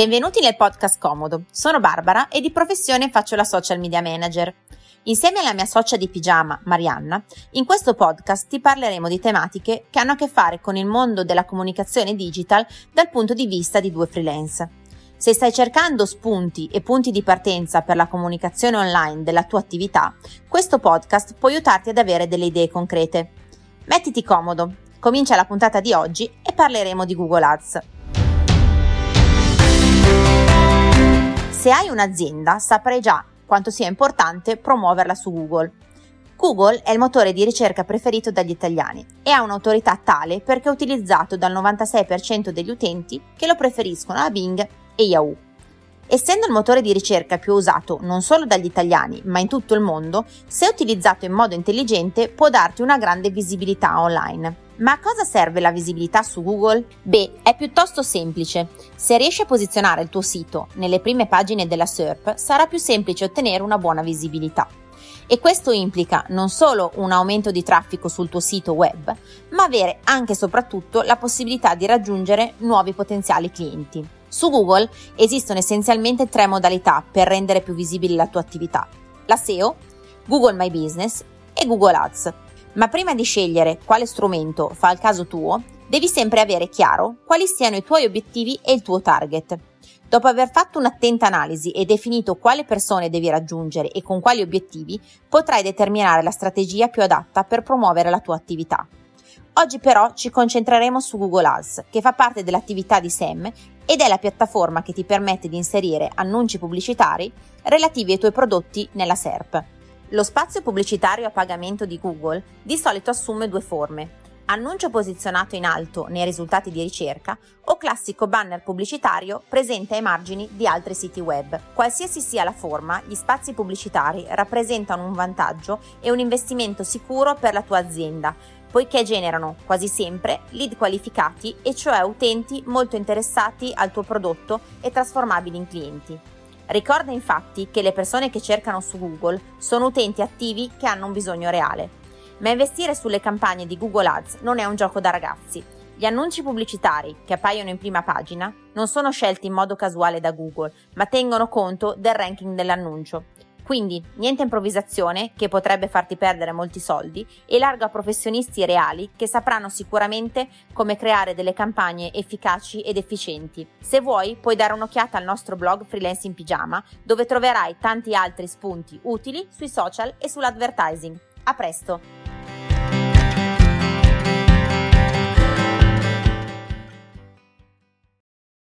Benvenuti nel podcast Comodo. Sono Barbara e di professione faccio la social media manager. Insieme alla mia socia di pigiama, Marianna, in questo podcast ti parleremo di tematiche che hanno a che fare con il mondo della comunicazione digital dal punto di vista di due freelance. Se stai cercando spunti e punti di partenza per la comunicazione online della tua attività, questo podcast può aiutarti ad avere delle idee concrete. Mettiti comodo, comincia la puntata di oggi e parleremo di Google Ads. Se hai un'azienda, saprai già quanto sia importante promuoverla su Google. Google è il motore di ricerca preferito dagli italiani e ha un'autorità tale perché è utilizzato dal 96% degli utenti che lo preferiscono a Bing e Yahoo. Essendo il motore di ricerca più usato non solo dagli italiani, ma in tutto il mondo, se utilizzato in modo intelligente può darti una grande visibilità online. Ma a cosa serve la visibilità su Google? Beh, è piuttosto semplice. Se riesci a posizionare il tuo sito nelle prime pagine della SERP, sarà più semplice ottenere una buona visibilità. E questo implica non solo un aumento di traffico sul tuo sito web, ma avere anche e soprattutto la possibilità di raggiungere nuovi potenziali clienti. Su Google esistono essenzialmente tre modalità per rendere più visibile la tua attività. La SEO, Google My Business e Google Ads. Ma prima di scegliere quale strumento fa al caso tuo, devi sempre avere chiaro quali siano i tuoi obiettivi e il tuo target. Dopo aver fatto un'attenta analisi e definito quale persone devi raggiungere e con quali obiettivi, potrai determinare la strategia più adatta per promuovere la tua attività. Oggi però ci concentreremo su Google Ads, che fa parte dell'attività di SEM ed è la piattaforma che ti permette di inserire annunci pubblicitari relativi ai tuoi prodotti nella SERP. Lo spazio pubblicitario a pagamento di Google di solito assume due forme. Annuncio posizionato in alto nei risultati di ricerca o classico banner pubblicitario presente ai margini di altri siti web. Qualsiasi sia la forma, gli spazi pubblicitari rappresentano un vantaggio e un investimento sicuro per la tua azienda, poiché generano quasi sempre lead qualificati e cioè utenti molto interessati al tuo prodotto e trasformabili in clienti. Ricorda infatti che le persone che cercano su Google sono utenti attivi che hanno un bisogno reale. Ma investire sulle campagne di Google Ads non è un gioco da ragazzi. Gli annunci pubblicitari che appaiono in prima pagina non sono scelti in modo casuale da Google, ma tengono conto del ranking dell'annuncio quindi niente improvvisazione che potrebbe farti perdere molti soldi e largo a professionisti reali che sapranno sicuramente come creare delle campagne efficaci ed efficienti. Se vuoi puoi dare un'occhiata al nostro blog Freelance in Pigiama dove troverai tanti altri spunti utili sui social e sull'advertising. A presto!